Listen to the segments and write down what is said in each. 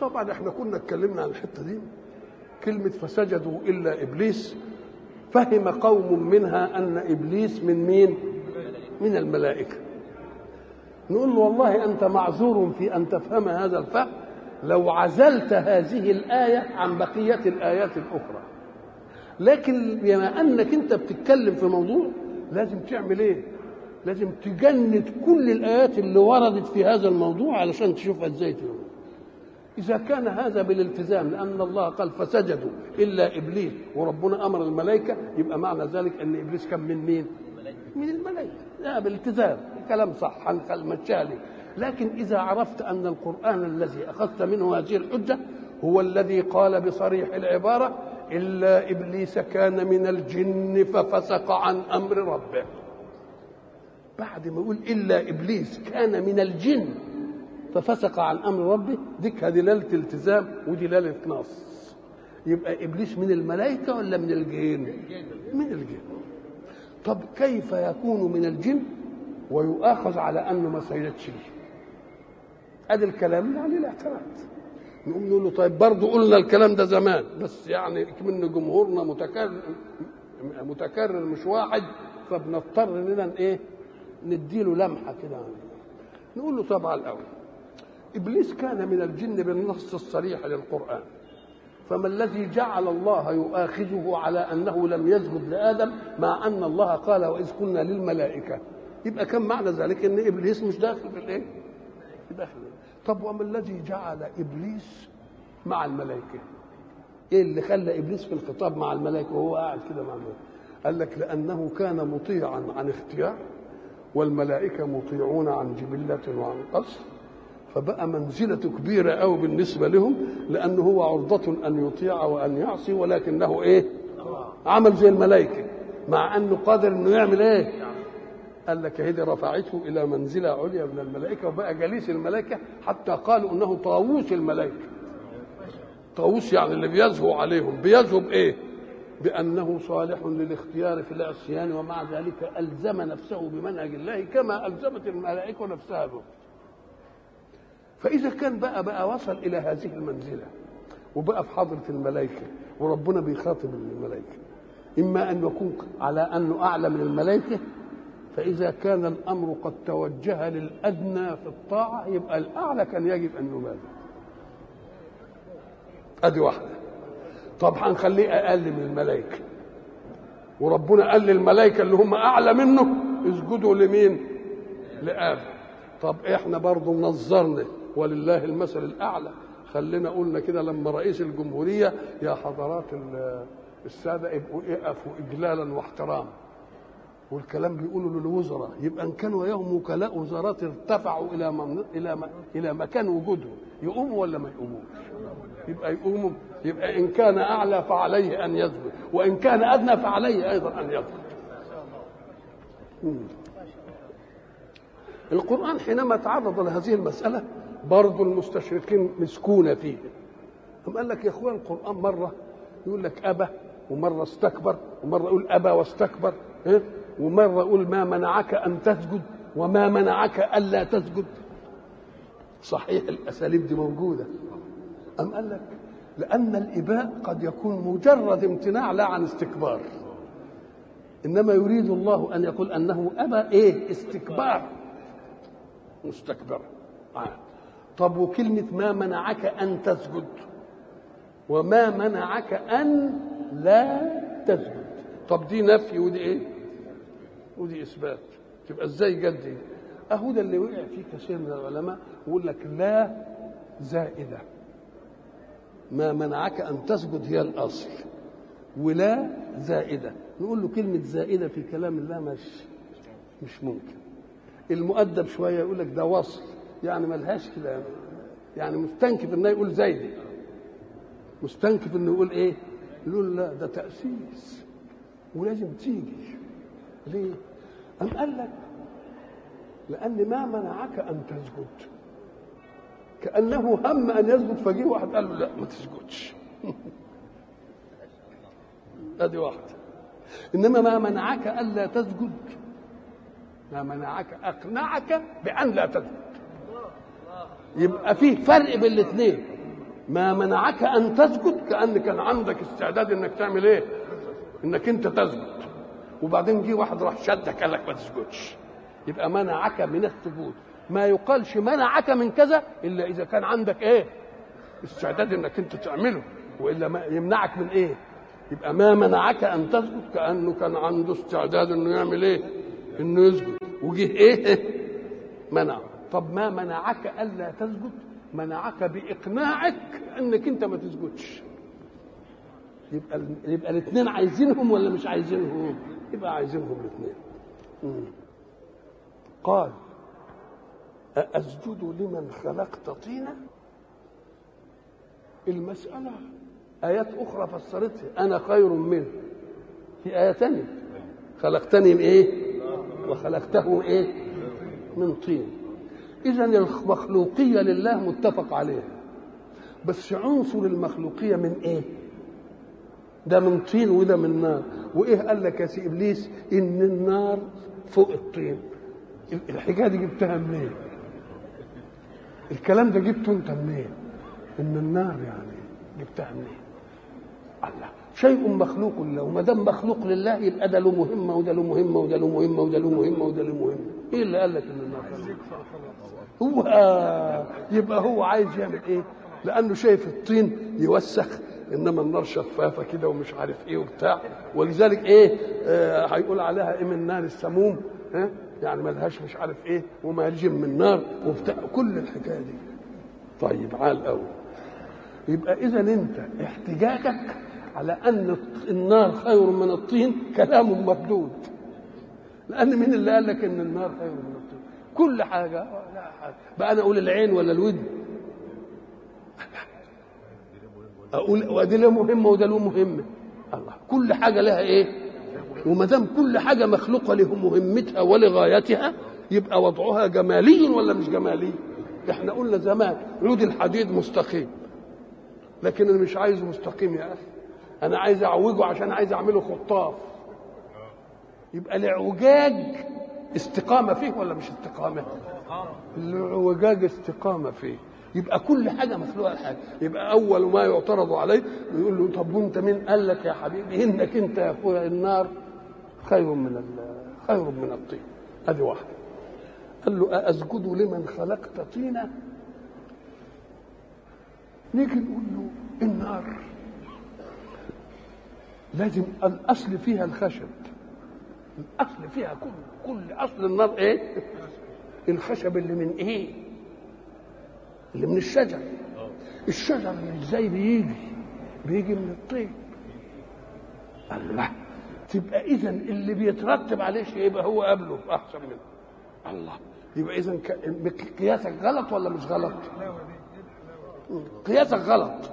طبعا إحنا كنا اتكلمنا عن الحتة دي. كلمة فسجدوا إلا إبليس. فهم قوم منها أن إبليس من مين؟ من الملائكة. نقول له والله أنت معذور في أن تفهم هذا الفهم. لو عزلت هذه الآية عن بقية الآيات الأخرى. لكن بما أنك أنت بتتكلم في موضوع لازم تعمل إيه؟ لازم تجند كل الآيات اللي وردت في هذا الموضوع علشان تشوفها إزاي تقول. إذا كان هذا بالالتزام لأن الله قال فسجدوا إلا إبليس. وربنا أمر الملائكة يبقى معنى ذلك أن إبليس كان من مين؟ من الملائكة. لا بالالتزام كلام صح مشالي لكن إذا عرفت أن القرآن الذي أخذت منه هذه الحجة هو الذي قال بصريح العبارة إلا إبليس كان من الجن ففسق عن أمر ربه. بعد ما يقول إلا إبليس كان من الجن ففسق عن أمر ربه. ديك دلاله التزام ودلاله نص. يبقى إبليس من الملائكة ولا من الجن؟ من الجن. طب كيف يكون من الجن ويؤاخذ على أنه ما سجدش ادي الكلام اللي عليه الاعتراض نقوم نقول له طيب برضه قلنا الكلام ده زمان بس يعني من جمهورنا متكرر متكرر مش واحد فبنضطر إننا إيه؟ نديله لمحة كده. نقول له طبعا الأول. إبليس كان من الجن بالنص الصريح للقرآن فما الذي جعل الله يؤاخذه على أنه لم يسجد لآدم مع أن الله قال وإذ قلنا للملائكة يبقى كان معنى ذلك إن إبليس مش داخل في الإيه؟ داخل طب وما الذي جعل إبليس مع الملائكة؟ إيه اللي خلى إبليس في الخطاب مع الملائكة وهو قاعد كده مع الملائكة؟ قال لك لأنه كان مطيعا عن اختيار والملائكة مطيعون عن جبلة وعن قصر فبقى منزلته كبيرة أوي بالنسبة لهم لأنه هو عرضة أن يطيع وأن يعصي ولكنه إيه؟ عمل زي الملائكة مع أنه قادر أنه يعمل إيه؟ قال لك هذه رفعته إلى منزلة عليا من الملائكة وبقى جليس الملائكة حتى قالوا أنه طاووس الملائكة. طاووس يعني اللي بيزهو عليهم. بيزهو بإيه؟ بأنه صالح للاختيار في العصيان ومع ذلك ألزم نفسه بمنهج الله كما ألزمت الملائكة نفسها به. فإذا كان بقى بقى وصل إلى هذه المنزلة وبقى في حضرة الملائكة وربنا بيخاطب الملائكة. إما أن يكون على أنه أعلى من الملائكة فإذا كان الأمر قد توجه للأدنى في الطاعة يبقى الأعلى كان يجب أن يبادر أدي واحدة. طب هنخليه أقل من الملائكة. وربنا قال للملائكة اللي هم أعلى منه اسجدوا لمين؟ لآدم طب إحنا برضه نظرنا ولله المثل الأعلى خلينا قلنا كده لما رئيس الجمهورية يا حضرات السادة ابقوا اقفوا اجلالا واحتراما والكلام بيقولوا للوزراء يبقى إن كانوا وياهم وكلاء وزارات ارتفعوا إلى من إلى م... إلى مكان وجودهم يقوموا ولا ما يقوموش؟ يبقى يقوموا يبقى إن كان أعلى فعليه أن يسجد وإن كان أدنى فعليه أيضا أن يسجد. القرآن حينما تعرض لهذه المسألة برضو المستشرقين مسكونة فيه. أم قال لك يا أخوان القرآن مرة يقول لك أبى ومرة استكبر ومرة يقول أبى واستكبر إيه؟ ومرة يقول ما منعك أن تسجد وما منعك ألا تسجد. صحيح الأساليب دي موجودة. أم قال لك؟ لأن الإباء قد يكون مجرد امتناع لا عن استكبار. إنما يريد الله أن يقول أنه أبى إيه؟ استكبار. مستكبرا آه. طب وكلمة ما منعك أن تسجد؟ وما منعك أن لا تسجد. طب دي نفي ودي إيه؟ ودي إثبات. تبقى إزاي جد دي؟ أهو ده اللي وقع فيه كثير من العلماء يقول لك لا زائدة. ما منعك أن تسجد هي الأصل ولا زائدة. نقول له كلمة زائدة في كلام الله مش مش ممكن. المؤدب شوية يقول لك ده وصل. يعني ملهاش كده يعني مستنكف إنه يقول زيدي. مستنكف إنه يقول إيه؟ يقول لا ده تأسيس. ولازم تيجي. ليه؟ أم قال لك؟ لأن ما منعك أن تسجد. كأنه هم أن يسجد فجيه واحد قال له لا ما تسجدش. أدي واحدة إنما ما منعك الا تسجد. ما منعك أقنعك بأن لا تسجد. يبقى فيه فرق بين الاثنين. ما منعك أن تسجد كان كان عندك استعداد إنك تعمل إيه؟ إنك أنت تسجد. وبعدين جه واحد راح شدك قال لك ما تسجدش. يبقى منعك من السجود. ما يقالش منعك من كذا إلا إذا كان عندك إيه؟ استعداد إنك أنت تعمله. وإلا ما يمنعك من إيه؟ يبقى ما منعك أن تسجد كانه كان عنده استعداد إنه يعمل إيه؟ إنه يسجد. وجه إيه؟ منع. طب ما منعك ألا تسجد؟ منعك بإقناعك أنك أنت ما تسجدش. يبقى يبقى الاثنين عايزينهم ولا مش عايزينهم؟ يبقى عايزينهم الاثنين. قال أأسجد لمن خلقت طينا؟ المسألة آيات أخرى فسرتها. أنا خير منه. في آية ثانية خلقتني من إيه؟ وخلقته إيه؟ من طين. إذا المخلوقية لله متفق عليها. بس عنصر المخلوقية من إيه؟ ده من طين وده من نار. وإيه قال لك يا سي إبليس؟ إن النار فوق الطين. الحكاية دي جبتها منين؟ الكلام ده جبته أنت منين؟ إن النار يعني جبتها منين؟ الله. شيء مخلوق له. وما دام مخلوق لله يبقى ده له مهمة وده له مهمة وده له مهمة وده له مهمة وده له مهمة. إيه اللي قال لك إن النار هو يبقى هو عايز يعمل إيه؟ لأنه شايف الطين يوسخ إنما النار شفافة كده ومش عارف إيه وبتاع. ولذلك إيه؟ آه هيقول عليها إيه من نار السموم؟ ها؟ يعني ملهاش مش عارف إيه وما يلجم من نار وبتاع. كل الحكاية دي. طيب عال قوي يبقى اذا أنت احتجاجك على أن النار خير من الطين كلام مردود. لأن مين اللي قال لك إن النار خير من الطين؟ كل حاجة لا حاجة. بقى أنا أقول العين ولا الودن؟ أقول وأدي له مهمه وده له مهمه الله كل حاجة لها إيه؟ وما دام كل حاجة مخلوقة له مهمتها ولغايتها يبقى وضعها جمالي ولا مش جمالي؟ إحنا قلنا زمان عود الحديد مستقيم. لكن أنا مش عايزه مستقيم يا أخي. أنا عايز اعوجه عشان عايز اعمله خطاف. يبقى الاعوجاج استقامة فيه ولا مش استقامة؟ الاعوجاج استقامة فيه. يبقى كل حاجة مخلوقة الحاجة يبقى أول ما يعترض عليه يقول له طب وانت مين؟ قال لك يا حبيبي إنك أنت يا أخويا النار. خير من خير من الطين. ادي واحدة. قال له أأسجد لمن خلقت طينا؟ نيجي نقول له النار. لازم الأصل فيها الخشب. الأصل فيها كل كل أصل النار إيه؟ الخشب اللي من إيه؟ اللي من الشجر. الشجر إزاي بيجي؟ بيجي من الطين. الله. تبقى اذا اللي بيترتب عليه شيء يبقى هو قبله أحسن منه. الله. يبقى اذا قياسك غلط ولا مش غلط؟ قياسك غلط.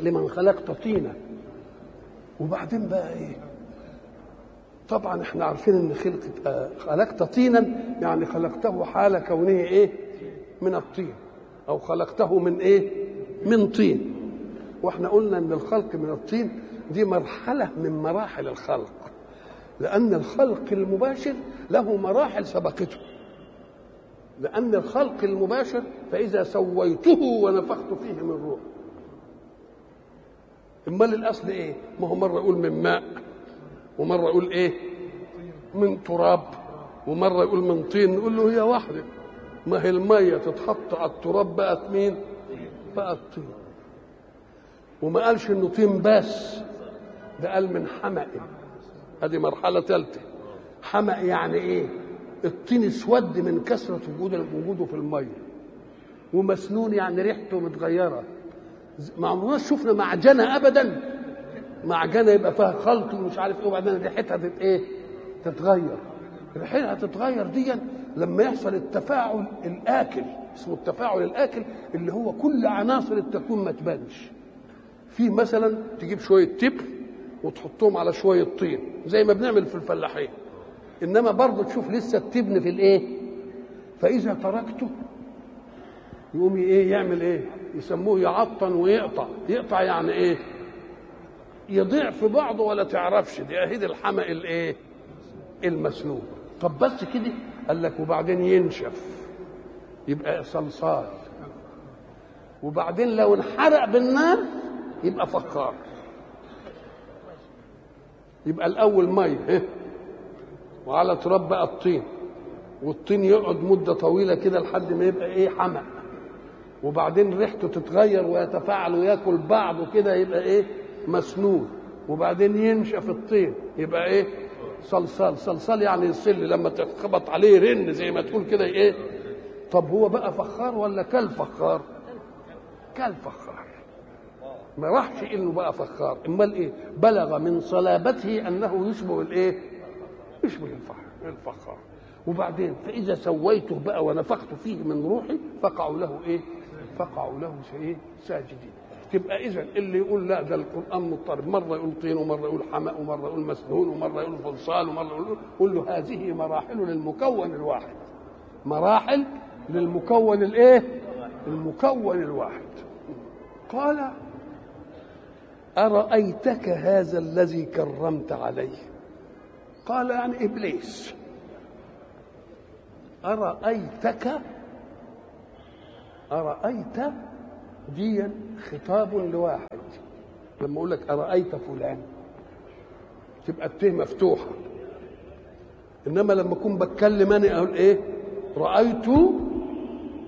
لمن خلقت طينا. وبعدين بقى إيه؟ طبعا إحنا عارفين إن خلقت خلقت طينا يعني خلقته حال كونه إيه؟ من الطين. أو خلقته من إيه؟ من طين. وإحنا قلنا إن الخلق من الطين دي مرحلة من مراحل الخلق. لأن الخلق المباشر له مراحل سبقته. لأن الخلق المباشر فإذا سويته ونفخت فيه من روح أمال الأصل إيه؟ ما هو مرة يقول من ماء ومرة يقول إيه؟ من تراب ومرة يقول من طين نقول له هي واحدة. ما هي المية تتحط على التراب بقت مين؟ بقت طين. وما قالش إنه طين بس ده قال من حمأ. هذه مرحلة ثالثه حمأ يعني إيه؟ الطين اسود من كثرة وجود وجوده في المية. ومسنون يعني ريحته متغيرة. ما عمرناش شفنا معجنة ابدا. معجنة يبقى فيها خلط ومش عارف إيه وبعدين ريحتها تت إيه تتغير. ريحتها تتغير دي لما يحصل التفاعل الآكل اسمه التفاعل الآكل اللي هو كل عناصر التكوين ما تبانش. في مثلا تجيب شوية تبن وتحطهم على شوية طين زي ما بنعمل في الفلاحين. إنما برضه تشوف لسه التبن في الإيه؟ فإذا تركته يقوم إيه يعمل إيه؟ يسموه يعطن ويقطع. يقطع يعني إيه؟ يضيع في بعضه ولا تعرفش. دي اهي الحمق الإيه؟ المسلوب. طب بس كده. قال لك وبعدين ينشف. يبقى صلصال. وبعدين لو انحرق بالنار يبقى فخار. يبقى الأول مية. وعلى تراب بقى الطين. والطين يقعد مدة طويلة كده لحد ما يبقى إيه؟ حمق وبعدين ريحته تتغير ويتفاعل وياكل بعضه كده يبقى إيه؟ مسنون. وبعدين ينشف الطين يبقى إيه؟ صلصال. صلصال يعني يصل لما تخبط عليه رن زي ما تقول كده إيه؟ طب هو بقى فخار ولا كل فخار؟ كل فخار. ما راحش إنه بقى فخار. أمال إيه؟ بلغ من صلابته أنه يشبه الإيه؟ يشبه الفخار الفخار. وبعدين فإذا سويته بقى ونفخت فيه من روحي فقعوا له إيه؟ فقعوا له إيه ساجدين. تبقى اذا اللي يقول لا ده القرآن مضطرب. مرة يقول طين ومرة يقول حمأ ومرة يقول مسنون ومرة يقول فلصال ومرة يقول قول له هذه مراحل للمكون الواحد. مراحل للمكون الإيه؟ المكون الواحد. قال أرأيتك هذا الذي كرمت عليه؟ قال يعني إبليس. أرأيتك أرأيت دي خطاب لواحد. لما أقول لك أرأيت فلان تبقى الته مفتوحة. إنما لما أكون بتكلم أنا أقول إيه؟ رأيت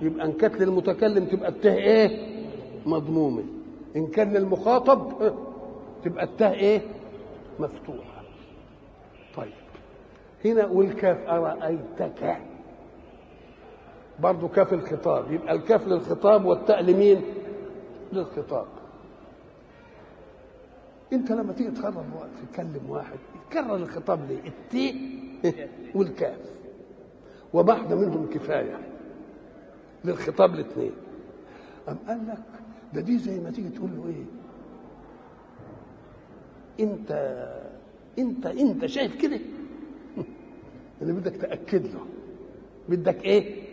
يبقى إن كانت للمتكلم تبقى الته إيه؟ مضمومة. إن كان للمخاطب تبقى الته إيه؟ مفتوحة. طيب. هنا والكاف أرأيتك؟ برضه كاف الخطاب يبقى الكاف للخطاب والتاء لمين؟ للخطاب انت لما تيجي تخرج تكلم واحد يكرر الخطاب ليه؟ التي والكاف وواحده منهم كفاية للخطاب الاثنين أم قال لك ده دي زي ما تيجي تقول له إيه؟ أنت أنت أنت شايف كده؟ اللي بدك تأكد له بدك إيه؟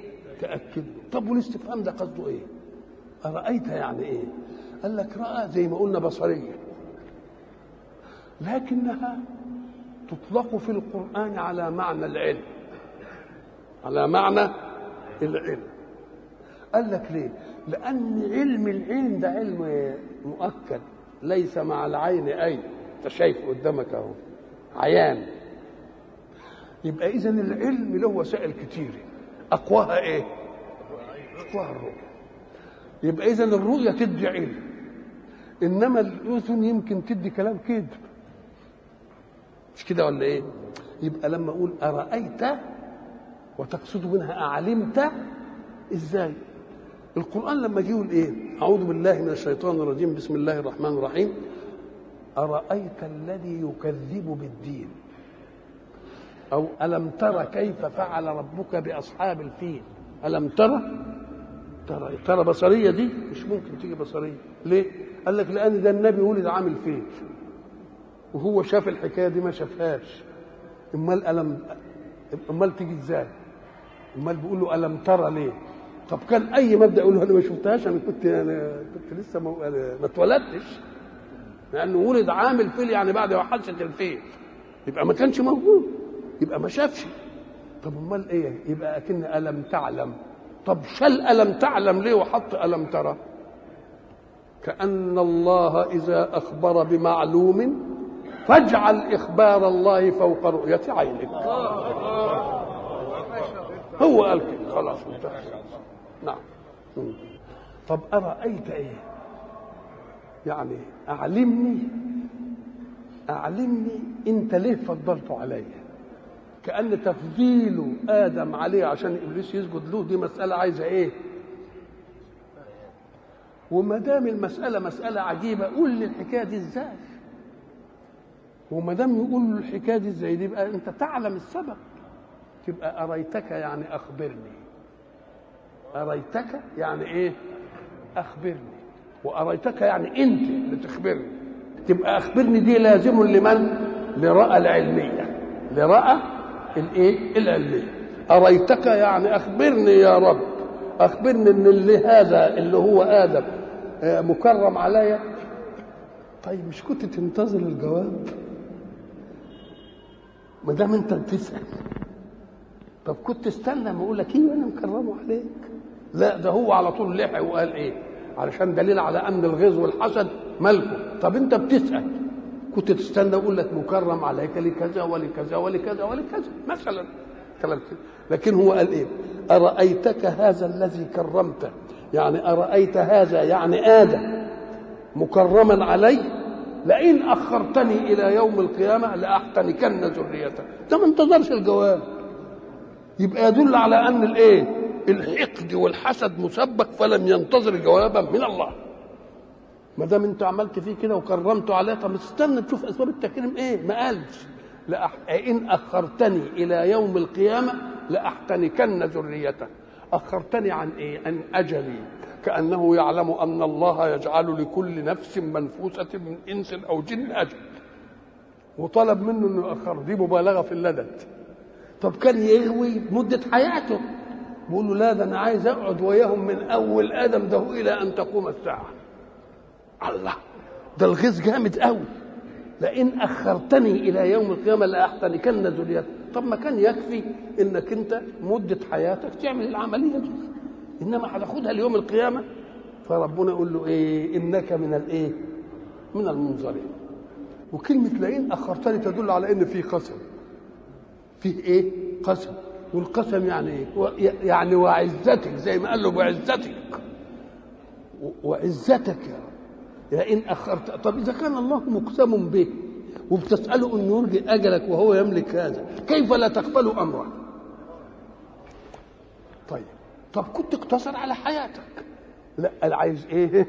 له طب والاستفهام ده قصده إيه؟ أرأيت يعني إيه؟ قال لك رأى زي ما قلنا بصرية. لكنها تطلق في القرآن على معنى العلم. على معنى العلم. قال لك ليه؟ لأن علم العلم ده علم مؤكد. ليس مع العين أين أنت شايف قدامك أهو. عيان. يبقى إذا العلم له وسائل كتيره أقواها إيه؟ أقواها الرؤية. يبقى اذا الرؤية تدي علم إنما الأذن يمكن تدي كلام كذب. مش كده ولا إيه؟ يبقى لما أقول أرأيت وتقصد منها أعلمت إزاي؟ القرآن لما جه يقول إيه؟ أعوذ بالله من الشيطان الرجيم بسم الله الرحمن الرحيم. أرأيت الذي يكذب بالدين؟ أو ألم ترى كيف فعل ربك بأصحاب الفيل؟ ألم ترى ترى ترى بصرية دي؟ مش ممكن تيجي بصرية. ليه؟ قال لك لأن ده النبي ولد عامل فيل وهو شاف الحكاية دي ما شافهاش. أمال ألم، أمال تيجي إزاي؟ أمال بيقول له ألم ترى ليه؟ طب كان أي مبدأ يقول له أنا ما شفتهاش. أنا كنت أنا كنت لسه ما, اتولدتش. لأنه ولد عامل فيل يعني بعد حادثه الفيل. يبقى ما كانش موجود. يبقى ما شافش. طب أمال إيه؟ يبقى أكن ألم تعلم. طب شل ألم تعلم ليه وحط ألم ترى؟ كأن الله إذا أخبر بمعلوم فاجعل إخبار الله فوق رؤية عينك. هو قال كده. خلاص انتهى نعم. طب أرأيت إيه؟ يعني أعلمني أعلمني أنت ليه فضلته عليا؟ كأن تفضيل آدم عليه عشان إبليس يسجد له دي مسألة عايزة إيه؟ وما دام المسألة مسألة عجيبة قول لي الحكاية دي إزاي؟ وما دام يقول له الحكاية دي إزاي دي يبقى أنت تعلم السبب. تبقى أريتك يعني أخبرني. أريتك يعني إيه؟ أخبرني. وأريتك يعني أنت اللي تخبرني تبقى أخبرني دي لازم لمن؟ لرأى العلمية. لرأى الإيه؟ العلمية أريتك يعني أخبرني يا رب. أخبرني إن اللي هذا اللي هو آدم مكرم عليا طيب مش كنت تنتظر الجواب؟ ما دام أنت بتسأل. طب كنت استنى ما أقول لك إيه أنا مكرمه عليك؟ لا ده هو على طول لحق وقال إيه؟ علشان دليل على أن الغيظ والحسد ملكه. طب أنت بتسأل. كنت تستنى أقول لك مكرم عليك لكذا ولكذا ولكذا ولكذا مثلا. كلام كده لكن هو قال إيه؟ أرأيتك هذا الذي كرمته يعني أرأيت هذا يعني آدم مكرما علي؟ لئن أخرتني إلى يوم القيامة لاحتنكن ذريته ده ما انتظرش الجواب. يبقى يدل على أن الإيه؟ الحقد والحسد مسبق فلم ينتظر جوابا من الله. ما دام انت عملت فيه كده وكرمته عليه طب استنى تشوف أسباب التكريم إيه؟ ما قالش. لأح... إن أخرتني إلى يوم القيامة لأحتنكن ذريته. أخرتني عن إيه؟ عن أجلي. كأنه يعلم أن الله يجعل لكل نفس منفوسة من إنس أو جن أجل. وطلب منه إنه ياخر دي مبالغة في اللدد طب كان يغوي مدة حياته. بيقول له لا ده أنا عايز أقعد وياهم من أول آدم ده إلى أن تقوم الساعة. الله. ده الغيظ جامد قوي. لئن أخرتني إلى يوم القيامة لأحتنكن ذريتي. طب ما كان يكفي إنك أنت مدة حياتك تعمل العملية دي. إنما هتاخدها ليوم القيامة. فربنا يقول له إيه؟ إنك من الإيه؟ من المنظرين. وكلمة لئن أخرتني تدل على إن في قسم. فيه إيه؟ قسم. والقسم يعني إيه؟ يعني وعزتك زي ما قال له بعزتك وعزتك يا رب. لئن اخرت. طب إذا كان الله مقسم به وبتسأله إنه يرجي أجلك وهو يملك هذا كيف لا تقبل امره طيب طب كنت اقتصر على حياتك. لا عايز إيه؟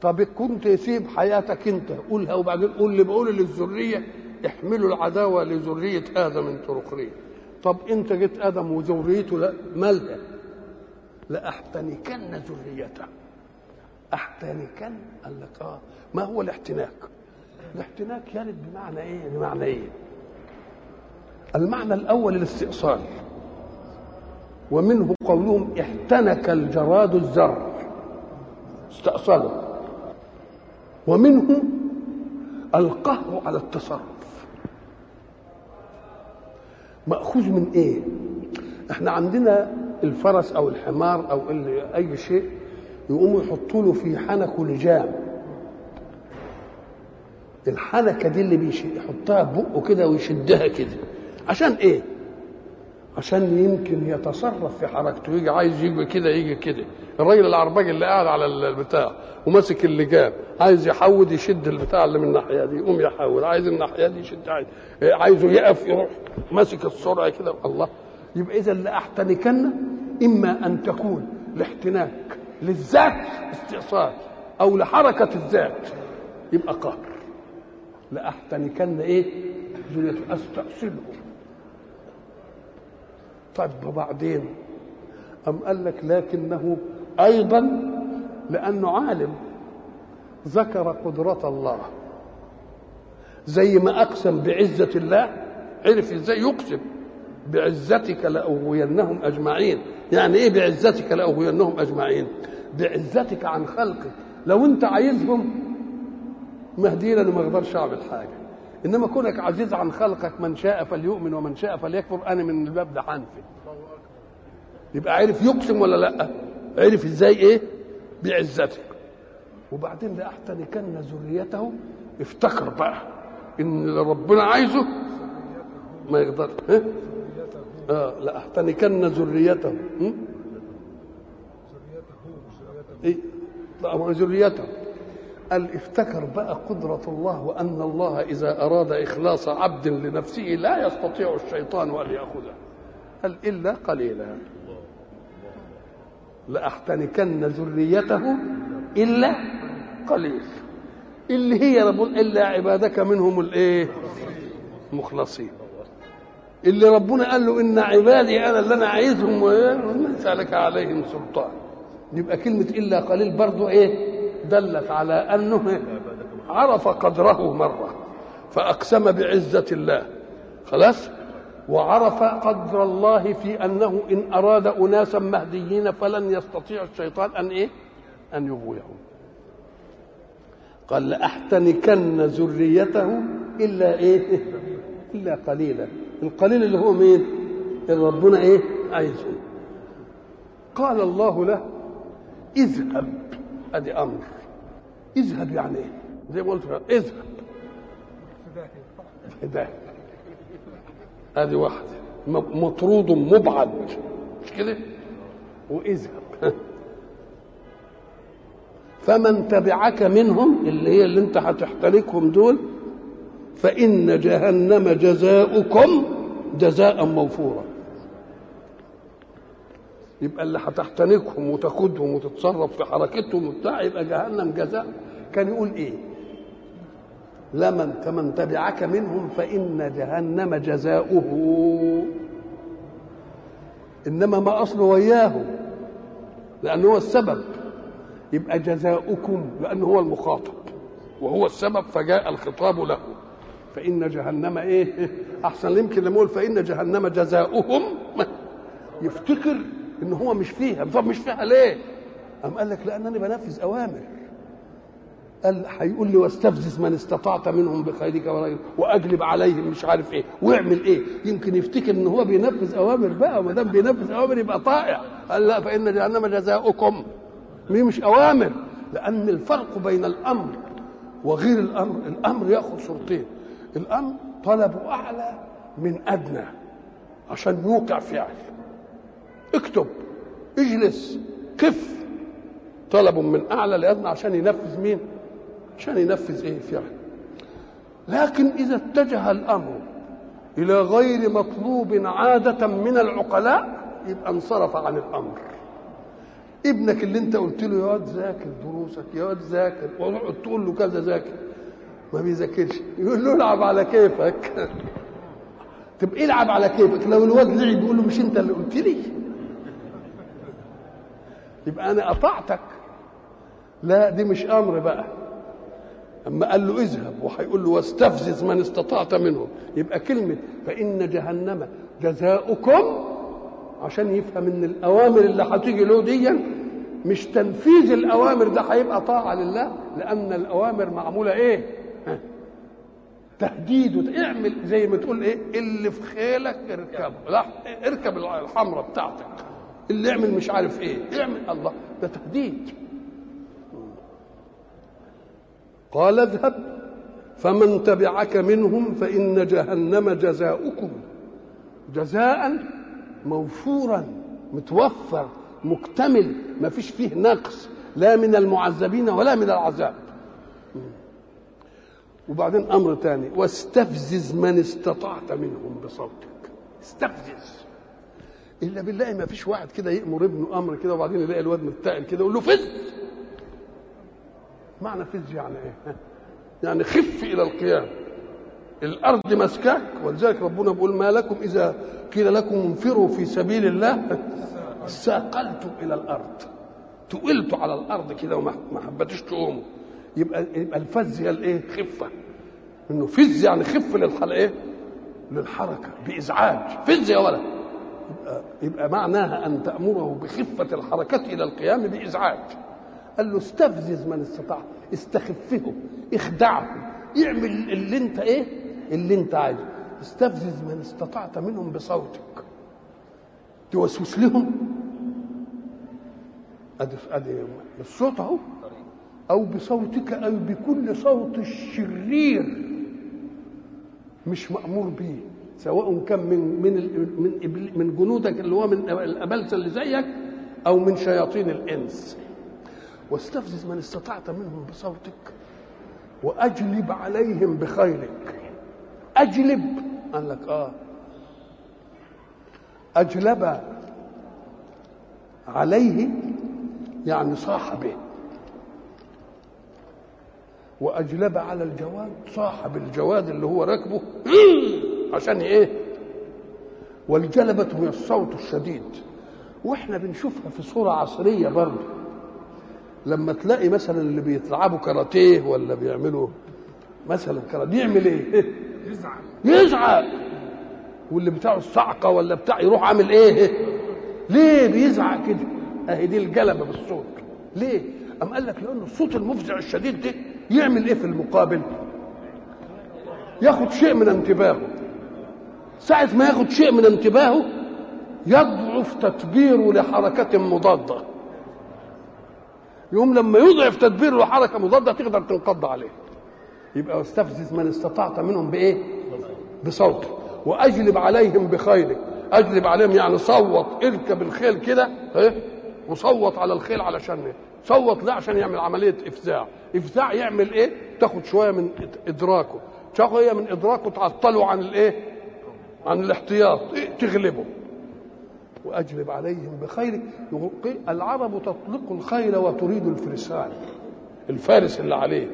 طب كنت سيب حياتك أنت؟ قولها وبعدين قول اللي بقول للذرية احملوا العداوة لذرية آدم من طرقريه طب أنت جيت آدم وذريته لا مالها؟ لأحتنكن ذريته احتنكن قال لك آه ما هو الاحتناك؟ الاحتناك يرد بمعنى إيه؟ بمعنى إيه؟ المعنى الأول الاستئصال. ومنه قولهم احتنك الجراد الزر استأصله ومنه القهر على التصرف. مأخوذ من إيه؟ إحنا عندنا الفرس أو الحمار أو أي شيء يقوموا يحطوا له في حنكه لجام. الحنكة دي اللي بيحطها بقه كده ويشدها كده. عشان إيه؟ عشان يمكن يتصرف في حركته. يجي عايز يجي كده يجي كده. الراجل العرباج اللي قاعد على البتاع وماسك اللجام عايز يحود يشد البتاع اللي من الناحية دي يقوم يحول عايز الناحية دي يشد عايز عايزه يقف يروح ماسك السرعة كده. الله! يبقى اذا لأحتنكن إما أن تكون الاحتناك للذات استئصال أو لحركة الذات. يبقى قهر. لاحتنكن إيه؟ أستأصله. طيب وبعدين؟ أم قال لك لكنه أيضا لأنه عالم ذكر قدرة الله. زي ما أقسم بعزة الله عرف إزاي يقسم. بعزتك لأغوينهم أجمعين. يعني إيه بعزتك لأغوينهم أجمعين؟ بعزتك عن خلقك. لو أنت عايزهم مهديين أنا ما أقدرش أعمل حاجة. إنما كونك عزيز عن خلقك من شاء فليؤمن ومن شاء فليكفر أنا من الباب ده حنفي. يبقى عرف يقسم ولا لأ؟ عرف إزاي إيه؟ بعزتك. وبعدين لاحتنكن ذريته افتكر بقى. إن اللي ربنا عايزه ما يقدر ها؟ آه لأحتنكن ذريته. إيه؟ ذريته. قال افتكر بقى قدرة الله وأن الله إذا أراد إخلاص عبد لنفسه لا يستطيع الشيطان أن يأخذه. قال إلا قليلا. لأحتنكن ذريته إلا قليل. اللي هي رب إلا عبادك منهم الإيه؟ مخلصين. اللي ربنا قال له إن عبادي أنا اللي أنا عايزهم وليس لك عليهم سلطان. يبقى كلمة إلا قليل برضو إيه؟ دلت على أنه عرف قدره مرة فأقسم بعزة الله. خلاص؟ وعرف قدر الله في أنه إن أراد أناسا مهديين فلن يستطيع الشيطان أن إيه؟ أن يغويهم. قال لأحتنكن ذريته إلا إيه؟ إلا قليلا. القليل اللي هو مين؟ اللي ربنا إيه؟ عايزه. قال الله له اذهب. أدي أمر. اذهب يعني إيه؟ زي ما قلت اذهب. ده أدي واحدة مطرود مبعد. مش كده؟ واذهب. فمن تبعك منهم اللي هي اللي أنت هتحتركهم دول فإن جهنم جزاؤكم جزاء موفورا. يبقى اللي هتحتنكهم وتاخدهم وتتصرف في حركتهم وبتاع يبقى جهنم جزاء. كان يقول إيه؟ لمن كمن تبعك منهم فإن جهنم جزاؤه. إنما ما أصله وياه لأنه هو السبب. يبقى جزاؤكم لأنه هو المخاطب وهو السبب فجاء الخطاب له. فإن جهنم إيه؟ أحسن يمكن لما يقول فإن جهنم جزاؤهم. يفتكر إن هو مش فيها. طب مش فيها ليه؟ أم قال لك لأنني بنفذ أوامر. قال هيقول لي واستفزز من استطعت منهم بخيرك واجلب عليهم مش عارف إيه واعمل إيه. يمكن يفتكر إن هو بينفذ أوامر بقى. وما دام بينفذ أوامر يبقى طائع. قال لا فإن جهنم جزاؤكم. مش أوامر. لأن الفرق بين الأمر وغير الأمر. الأمر يأخذ صورتين. الأمر طلبه أعلى من أدنى عشان يوقع فعل اكتب اجلس كف. طلب من أعلى لأدنى عشان ينفذ مين؟ عشان ينفذ إيه فعل لكن إذا اتجه الأمر إلى غير مطلوب عادة من العقلاء يبقى انصرف عن الأمر. ابنك اللي انت قلت له يا واد ذاكر دروسك يا واد ذاكر وتقعد تقول له كذا ذاكر. ما بيذاكرش. يقول له العب على كيفك. تبقى العب على كيفك. لو الواد لعب يقول له مش انت اللي قلت لي. يبقى أنا قطعتك. لا دي مش أمر بقى. أما قال له اذهب وهيقول له واستفزز من استطعت منهم. يبقى كلمة فإن جهنم جزاؤكم عشان يفهم إن الأوامر اللي هتيجي له دي مش تنفيذ الأوامر ده هيبقى طاعة لله لأن الأوامر معمولة إيه؟ تهديد اعمل زي ما تقول إيه اللي في خيلك اركبه لا اركب الحمراء بتاعتك. اللي يعمل مش عارف إيه اعمل الله. ده تهديد. قال اذهب فمن تبعك منهم فإن جهنم جزاؤكم. جزاء موفورا متوفر مكتمل ما فيش فيه نقص لا من المعذبين ولا من العذاب. وبعدين أمر ثاني واستفزز من استطعت منهم بصوتك. استفزز. إلا بالله ما فيش واحد كده يأمر ابنه أمر كده وبعدين يلاقي الواد متقل كده يقول له فز. معنى فز يعني إيه؟ يعني خف إلى القيام. الأرض مسكاك ولذلك ربنا بيقول ما لكم إذا قيل لكم انفروا في سبيل الله. ساقلتم إلى الأرض. تقلتوا على الأرض كده وما حبتوش تقوموا. يبقى يبقى الفز هي الايه؟ خفة. انه فز يعني خف للحل إيه؟ للحركة بإزعاج. فز يا ولد. يبقى, يبقى معناها أن تأمره بخفة الحركة إلى القيام بإزعاج. قال له استفزز من استطاع. استخفه اخدعه. اعمل اللي انت إيه؟ اللي انت عايزه. استفزز من استطعت منهم بصوتك. توسوس لهم. أدي أدي الصوت أهو. أو بصوتك أو بكل صوت الشرير مش مأمور به سواء كان من من من من جنودك اللي هو من الابلسه اللي زيك أو من شياطين الإنس. واستفزز من استطعت منهم بصوتك وأجلب عليهم بخيلك. أجلب. قال لك آه. أجلب عليه يعني صاح به وأجلب على الجواد صاحب الجواد اللي هو راكبه عشان إيه والجلبة هي الصوت الشديد وإحنا بنشوفها في صورة عصرية برضه لما تلاقي مثلا اللي بيلعبوا كاراتيه ولا بيعملوا مثلا كاراتيه يعمل إيه؟ يزعل يزعق واللي بتاعه الصعقة ولا بتاع يروح عامل إيه؟ ليه بيزعق كده؟ أهي دي الجلبة بالصوت ليه؟ أم قال لك لأن الصوت المفزع الشديد ده يعمل إيه في المقابل؟ ياخد شيء من انتباهه ساعة ما ياخد شيء من انتباهه يضعف تدبيره لحركة مضادة يوم لما يضعف تدبيره لحركة مضادة تقدر تنقض عليه يبقى واستفزز من استطعت منهم بإيه؟ بصوتك وأجلب عليهم بخيلك أجلب عليهم يعني صوت اركب الخيل كده إيه؟ وصوت على الخيل علشان؟ صوت له عشان يعمل عملية إفزاع. إفزاع يعمل إيه؟ تاخد شوية من إدراكه. شوية من إدراكه تعطله عن الإيه؟ عن الاحتياط. إيه؟ تغلبه. وأجلب عليهم بخيرك العرب تطلق الخيل وتريد الفرسان. الفارس اللي عليه.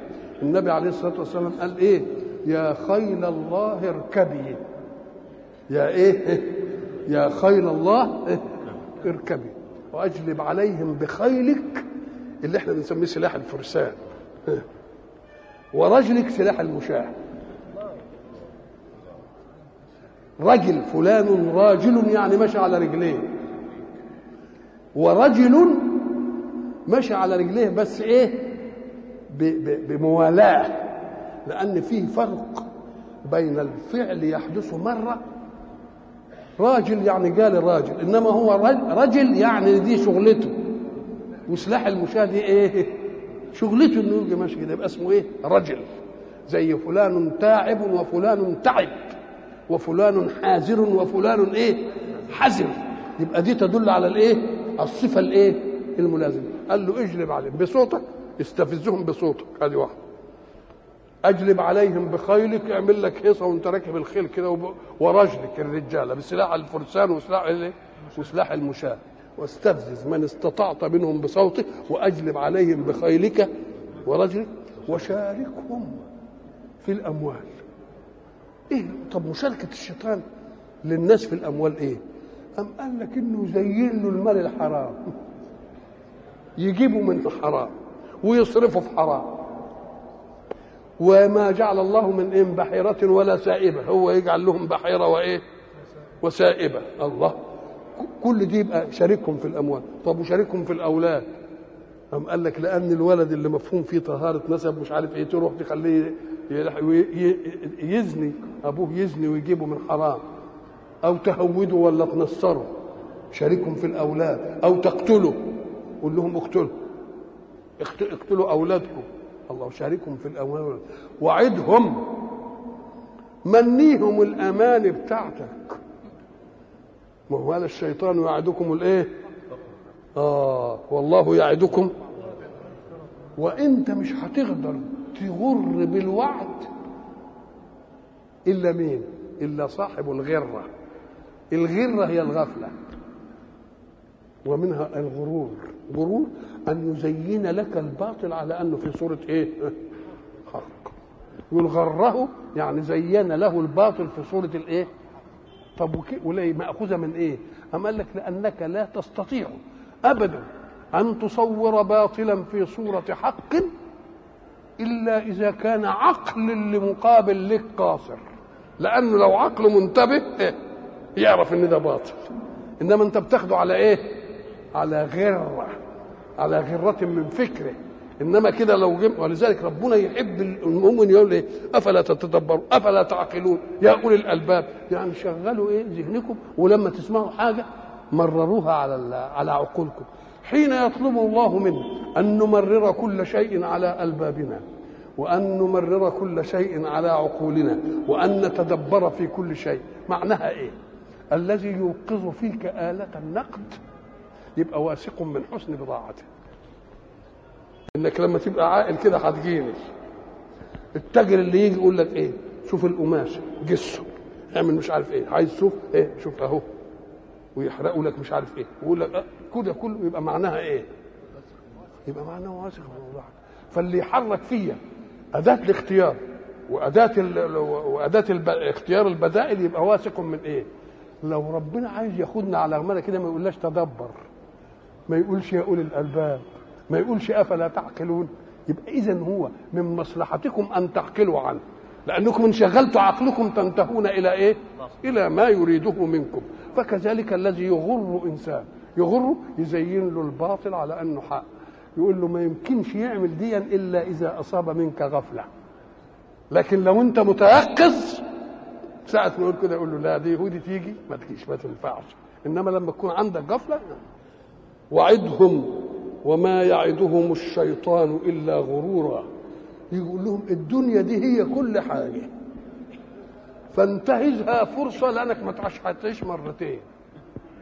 النبي عليه الصلاة والسلام قال إيه؟ يا خيل الله اركبي. يا إيه؟ يا خيل الله؟ اركبي. وأجلب عليهم بخيلك اللي إحنا بنسميه سلاح الفرسان. ورجلك سلاح المشاة رجل فلان راجل يعني مشى على رجليه. ورجل مشى على رجليه بس إيه؟ بموالاه. لأن فيه فرق بين الفعل يحدث مرة راجل يعني قال راجل إنما هو رجل يعني دي شغلته. وسلاح المشاة دي إيه؟ شغلته إنه يجي ماشي كده يبقى اسمه إيه؟ رجل. زي فلان تاعب وفلان تعب وفلان حازر وفلان إيه؟ حزر. يبقى دي تدل على الإيه؟ الصفة الإيه؟ الملازمة. قال له اجلب عليهم بصوتك استفزهم بصوتك. هذه واحدة اجلب عليهم بخيلك اعمل لك هيصة وانت راكب الخيل كده ورجلك الرجالة بسلاح الفرسان وسلاح الايه وسلاح المشاة واستفزز من استطعت منهم بصوتك وأجلب عليهم بخيلك. ورجلك وشاركهم في الأموال. إيه؟ طب مشاركة الشيطان للناس في الأموال إيه؟ أم قال لك إنه يزين له المال الحرام. يجيبه من حرام ويصرفه في حرام. وما جعل الله من إن بحيرة ولا سائبة. هو يجعل لهم بحيرة وإيه؟ وسائبة. الله. كل دي يبقى شاركهم في الأموال. طب وشاركهم في الأولاد؟ أم قال لك لأن الولد اللي مفهوم فيه طهارة نسب مش عارف إيه تروح تخليه يزني أبوه يزني ويجيبه من حرام. أو تهوده ولا تنصره. شاركهم في الأولاد. أو تقتله. قول لهم اقتلوا اقتلوا أولادكم. الله شاركهم في الاموال وعدهم. منيهم الأمان بتاعتك. هذا الشيطان يعدكم الإيه؟ آه والله يعدكم. وأنت مش هتقدر تغر بالوعد إلا مين؟ إلا صاحب الغرة. الغرة هي الغفلة ومنها الغرور. غرور أن يزين لك الباطل على أنه في صورة إيه؟ حق يقول غره يعني زين له الباطل في صورة الإيه؟ طب وليه مأخوذة من إيه؟ أم قال لك لأنك لا تستطيع أبدا أن تصور باطلا في صورة حق إلا إذا كان عقل اللي مقابل لك قاصر لأنه لو عقله منتبه يعرف إن ده باطل. إنما أنت بتاخده على إيه؟ على غرة على غرة من فكره. إنما كده لو جم ولذلك ربنا يحب المؤمن يقول إيه؟ أفلا تتدبروا أفلا تعقلون؟ يا أولي الألباب. يعني شغلوا إيه؟ ذهنكم ولما تسمعوا حاجة مرروها على على عقولكم. حين يطلب الله منا أن نمرر كل شيء على ألبابنا وأن نمرر كل شيء على عقولنا وأن نتدبر في كل شيء معناها إيه؟ الذي يوقظ فيك آلة النقد يبقى واثق من حسن بضاعته. إنك لما تبقى عاقل كده هتجيني التاجر اللي يجي يقول لك إيه؟ شوف القماش جسه اعمل مش عارف إيه. عايز شوف إيه؟ شوف أهو. ويحرقوا لك مش عارف إيه. ويقول لك كده كله يبقى معناها إيه؟ يبقى معناها واثق من الله. فاللي يحرك فيا أداة الاختيار. وأداة الب... اختيار البدائل يبقى واثق من إيه؟ لو ربنا عايز ياخدنا على غمانه كده ما يقولناش تدبر. ما يقولش يا أولي الألباب. ما يقولش أفلا تعقلون؟ يبقى اذا هو من مصلحتكم أن تعقلوا عنه. لأنكم إن شغلتوا عقلكم تنتهون إلى إيه؟ إلى ما يريده منكم. فكذلك الذي يغر إنسان يغره يزين له الباطل على أنه حق. يقول له ما يمكنش يعمل ديا إلا إذا أصاب منك غفلة. لكن لو أنت متيقظ ساعة ما يقول كده يقول له لا دي يهودي تيجي ما تجيش ما تنفعش. إنما لما تكون عندك غفلة وعدهم وما يعدهم الشيطان إلا غرورا. يقول لهم الدنيا دي هي كل حاجة. فانتهزها فرصة لأنك ما تعيش مرتين.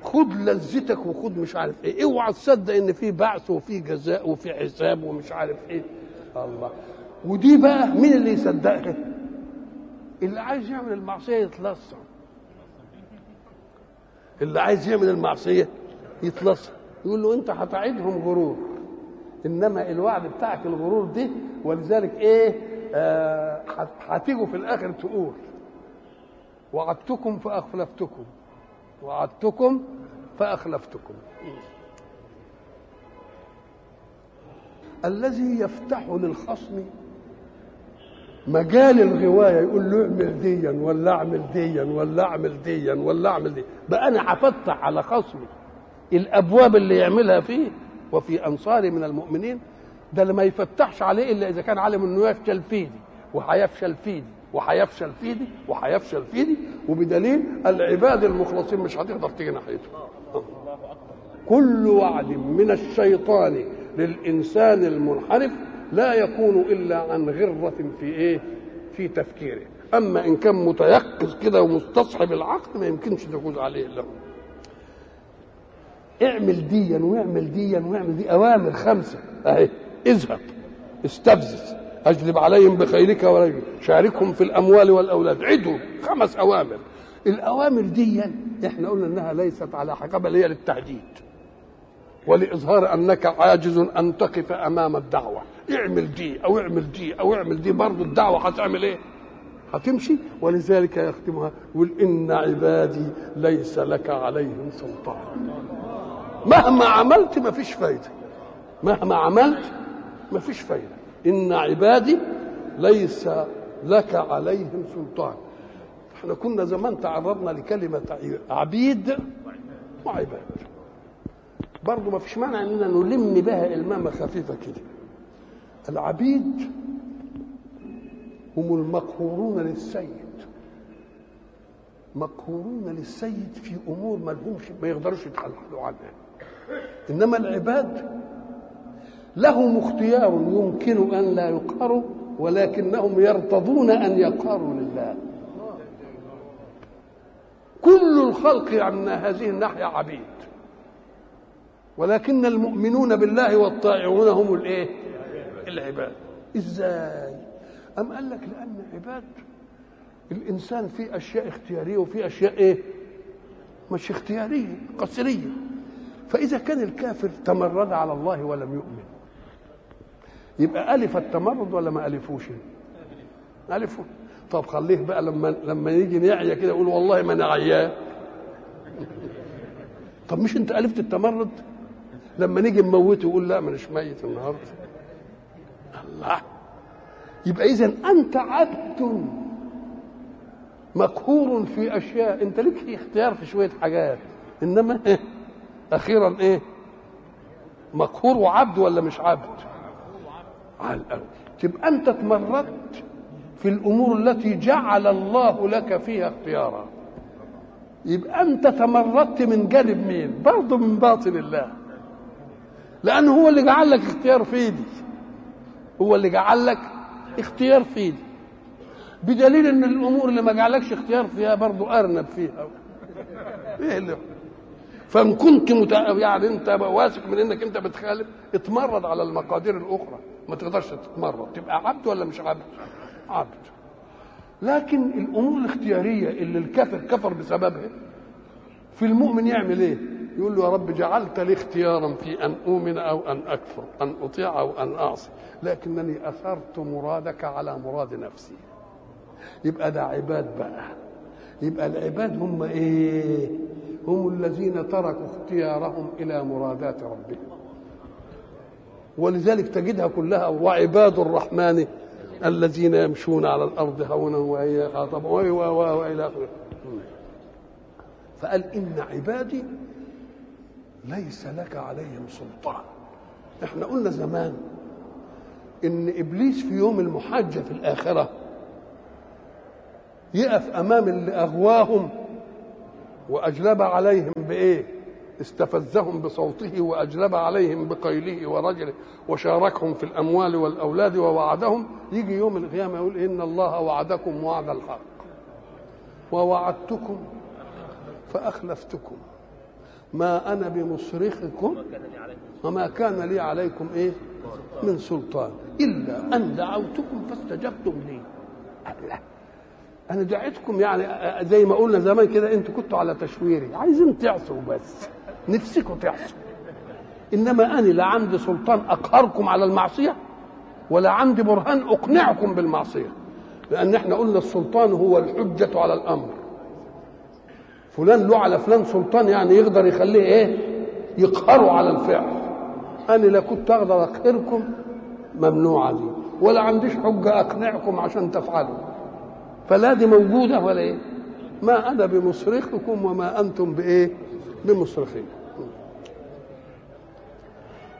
خد لذتك وخد مش عارف إيه. اوعى تصدق إن في بعث وفي جزاء وفي حساب ومش عارف إيه. الله. ودي بقى مين اللي يصدقها؟ اللي عايز يعمل المعصية يتلصم اللي عايز يعمل المعصية يتلصم يقول له انت هتعيدهم غرور. انما الوعد بتاعك الغرور دي ولذلك إيه آه هتيجوا في الآخر تقول وعدتكم فأخلفتكم. وعدتكم فأخلفتكم. الذي يفتح للخصم مجال الغواية يقول له اعمل ديا ولا اعمل ديا ولا اعمل ديا ولا اعمل ديا. بقى أنا هفتح على خصمي. الأبواب اللي يعملها فيه وفي انصاري من المؤمنين ده اللي ما يفتحش عليه إلا إذا كان عالم إنه يفشل في دي وهيفشل في دي وهيفشل في دي وهيفشل في دي وبدليل العباد المخلصين مش هتقدر تيجي ناحيته. كل وعد من الشيطان للإنسان المنحرف لا يكون إلا عن غرة في إيه؟ في تفكيره. أما إن كان متيقظ كده ومستصحب العقل ما يمكنش تفوز عليه إلا اعمل ديا واعمل ديا واعمل دي أوامر خمسة. أهي اذهب استفزز أجلب عليهم بخيرك ورجلك شاركهم في الأموال والأولاد. عدهم خمس أوامر. الأوامر دي إحنا قلنا إنها ليست على بل هي للتهديد ولإظهار أنك عاجز أن تقف أمام الدعوة. اعمل دي أو اعمل دي أو اعمل دي. برضه الدعوة هتعمل إيه؟ هتمشي. ولذلك يختمها يقول إن عبادي ليس لك عليهم سلطان. مهما عملت ما فيش فايدة. مهما عملت ما فيش فايدة. إن عبادي ليس لك عليهم سلطان. إحنا كنا زمان تعرضنا لكلمة عبيد وعباد. برضه ما فيش مانع إننا نلم بها إلمامة خفيفة كده. العبيد هم المقهورون للسيد. مقهورون للسيد في أمور ما لهمش ما يقدروش يتخلوا عنها. إنما العباد لهم اختيار يمكن أن لا يقهروا ولكنهم يرتضون أن يقهروا لله. كل الخلق من هذه الناحية عبيد. ولكن المؤمنون بالله والطائعون هم الإيه؟ العباد. إزاي؟ أم قال لك لأن عباد الإنسان فيه أشياء اختيارية وفي أشياء إيه؟ مش اختيارية قصرية. فإذا كان الكافر تمرد على الله ولم يؤمن. يبقى ألف التمرد ولا ما ألفوش؟ الفه طب خليه بقى لما لما يجي نعيا كده يقول والله ما عيان طب مش أنت ألفت التمرد؟ لما نيجي نموته يقول لا مانيش ميت النهارده. الله. يبقى اذا أنت عبد مقهور في أشياء. أنت لك اختيار في شوية حاجات. إيه؟ أخيرا إيه؟ مقهور وعبد ولا مش عبد؟ على الأول تبقى أنت تمردت في الأمور التي جعل الله لك فيها اختيارا. يبقى أنت تمردت من جانب مين؟ برضه من باطن الله. لأنه هو اللي جعل لك اختيار في إيدي. هو اللي جعل لك اختيار في إيدي. بدليل إن الأمور اللي ما جعلكش اختيار فيها برضه أرنب فيها. إيه اللي فإن كنت متع... يعني أنت واثق من إنك أنت بتخالف اتمرد على المقادير الأخرى. ما تقدرش تتمرد. تبقى عبد ولا مش عبد؟ عبد. لكن الأمور الاختيارية اللي الكافر كفر بسببها في المؤمن يعمل إيه؟ يقول له يا رب جعلت لي اختيارا في أن أؤمن أو أن أكفر أن أطيع أو أن أعصي. لكنني أثرت مرادك على مراد نفسي. يبقى ده عباد بقى. يبقى العباد هم إيه؟ هم الذين تركوا اختيارهم إلى مرادات ربهم. ولذلك تجدها كلها وعباد الرحمن الذين يمشون على الأرض هونا وهي خاطب وإلى آخره. فقال إن عبادي ليس لك عليهم سلطان. إحنا قلنا زمان إن إبليس في يوم المحاجة في الآخرة يقف أمام اللي أغواهم واجلب عليهم بإيه؟ استفزهم بصوته واجلب عليهم بقيله ورجله وشاركهم في الأموال والأولاد ووعدهم. يجي يوم القيامة يقول إن الله وعدكم وعد الحق. ووعدتكم فأخلفتكم. ما أنا بمصرخكم وما كان لي عليكم إيه؟ من سلطان. إلا أن دعوتكم فاستجبتم لي. الله أنا دعيتكم يعني زي ما قلنا زمان كده أنتوا كنتوا على تشويري. عايزين تعصوا بس. نفسكم تعصوا. إنما أنا لا عندي سلطان أقهركم على المعصية ولا عندي برهان أقنعكم بالمعصية. لأن إحنا قلنا السلطان هو الحجة على الأمر. فلان له على فلان سلطان يعني يقدر يخليه إيه؟ يقهره على الفعل. أنا لا كنت أقدر أقهركم ممنوعه دي ولا عنديش حجة أقنعكم عشان تفعلوا. فلا دي موجودة ولا إيه؟ ما أنا بمصرخكم وما أنتم بإيه؟ بمصرخين.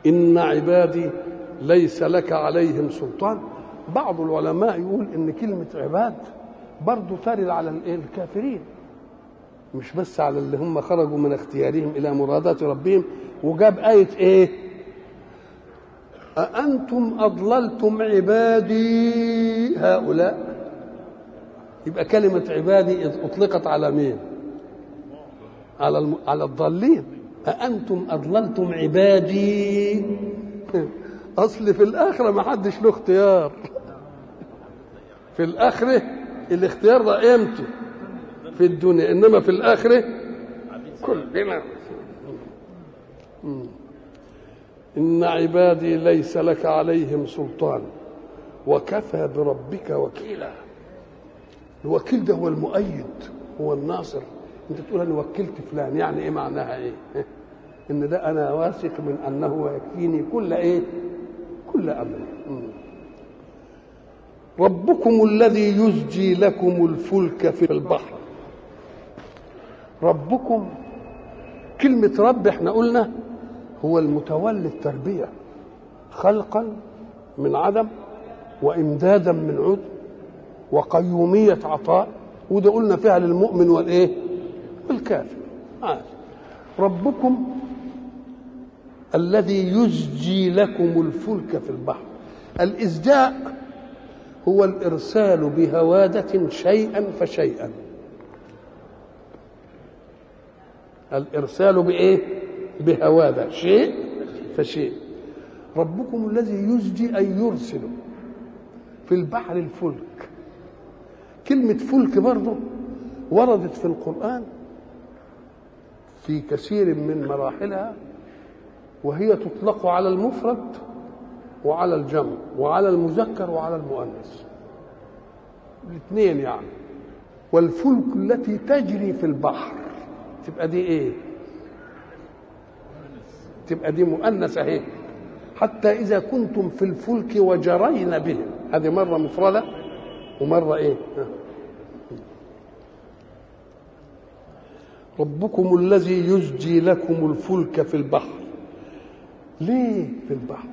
إن عبادي ليس لك عليهم سلطان. بعض العلماء يقول إن كلمة عباد برضه ترد على الكافرين. مش بس على اللي هم خرجوا من اختيارهم إلى مرادات ربهم وجاب آية إيه؟ أأنتم أضللتم عبادي هؤلاء؟ يبقى كلمة عبادي أطلقت على مين؟ على الم... على الضالين. أأنتم أضللتم عبادي؟ أصل في الآخرة ما حدش له اختيار. في الآخرة الاختيار ده إمتى في الدنيا إنما في الآخرة كلنا إن عبادي ليس لك عليهم سلطان وكفى بربك وكيلا. الوكيل ده هو المؤيد هو الناصر. انت تقول أنا وكلت فلان يعني إيه معناها إيه؟ إن ده أنا واثق من أنه يكفيني كل إيه؟ كل أمر. ربكم الذي يزجي لكم الفلك في البحر. ربكم كلمة رب إحنا قلنا هو المتولي التربية خلقا من عدم وإمدادا من عدم. وقيومية عطاء وده قلنا فيها للمؤمن والإيه؟ والكافر. آه. ربكم الذي يزجي لكم الفلك في البحر. الإزجاء هو الإرسال بهوادة شيئا فشيئا. الإرسال بإيه؟ بهوادة شيء فشيء. ربكم الذي يزجي أي يرسل في البحر الفلك. كلمة فلك برضه وردت في القرآن في كثير من مراحلها وهي تطلق على المفرد وعلى الجمع وعلى المذكر وعلى المؤنث. الاثنين يعني. والفلك التي تجري في البحر تبقى دي إيه؟ تبقى دي مؤنثة أهي. حتى إذا كنتم في الفلك وجرين بهم. هذه مرة مفردة. ومرة إيه؟ ربكم الذي يزجي لكم الفلك في البحر. ليه في البحر؟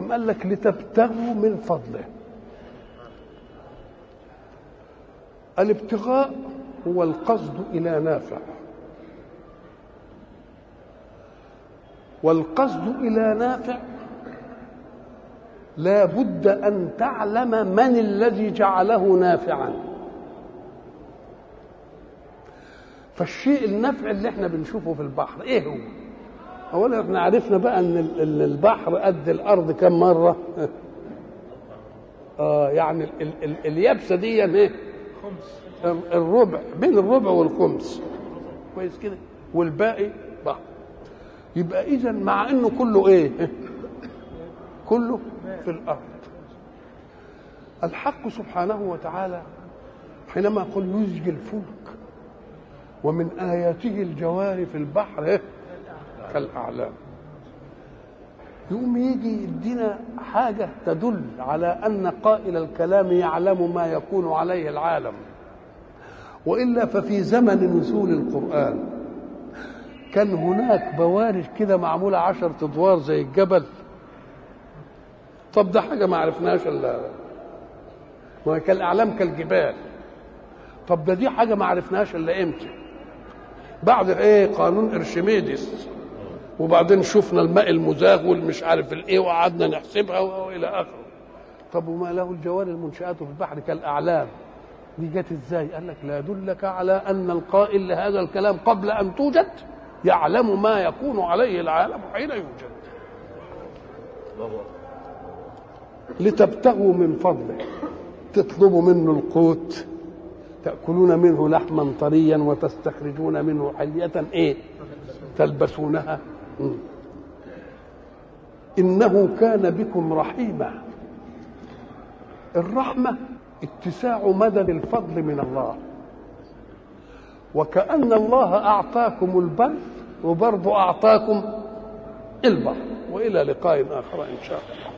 أم قال لك لتبتغوا من فضله. الابتغاء هو القصد إلى نافع. والقصد إلى نافع لا بد أن تعلم من الذي جعله نافعا. فالشيء النفع اللي إحنا بنشوفه في البحر إيه هو؟ اولا إحنا عرفنا بقى إن البحر قد الأرض كم مرة؟ آه يعني ال ال ال اليابسة دي إيه؟ خمس. الربع بين الربع والخمس. كويس كده؟ والباقي بحر. يبقى اذا مع إنه كله إيه؟ كله في الأرض الحق سبحانه وتعالى حينما يقول يزجي الفلك ومن آياته الجوار في البحر؟ كالأعلام يقوم يجي يدينا حاجة تدل على أن قائل الكلام يعلم ما يكون عليه العالم وإلا ففي زمن نزول القرآن كان هناك بوارج كده معمولة عشرة أدوار زي الجبل طب ده حاجة ما عرفناش إلا ما كالأعلام كالجبال. طب ده دي حاجة ما عرفناش إلا إمتى؟ بعد إيه؟ قانون إرشميدس وبعدين شفنا الماء المزاغ والمش عارف الإيه وقعدنا نحسبها وإلى آخره. طب وما له الجوار المنشآت في البحر كالأعلام. دي جت إزاي؟ قال لك لا يدلك على أن القائل لهذا الكلام قبل أن توجد يعلم ما يكون عليه العالم حين يوجد. لتبتغوا من فضله. تطلبوا منه القوت. تأكلون منه لحما طريا وتستخرجون منه حلية. إيه؟ تلبسونها. إنه كان بكم رحيما. الرحمة اتساع مدد الفضل من الله. وكأن الله أعطاكم البر وبرضه أعطاكم البر. وإلى لقاء آخر إن شاء الله.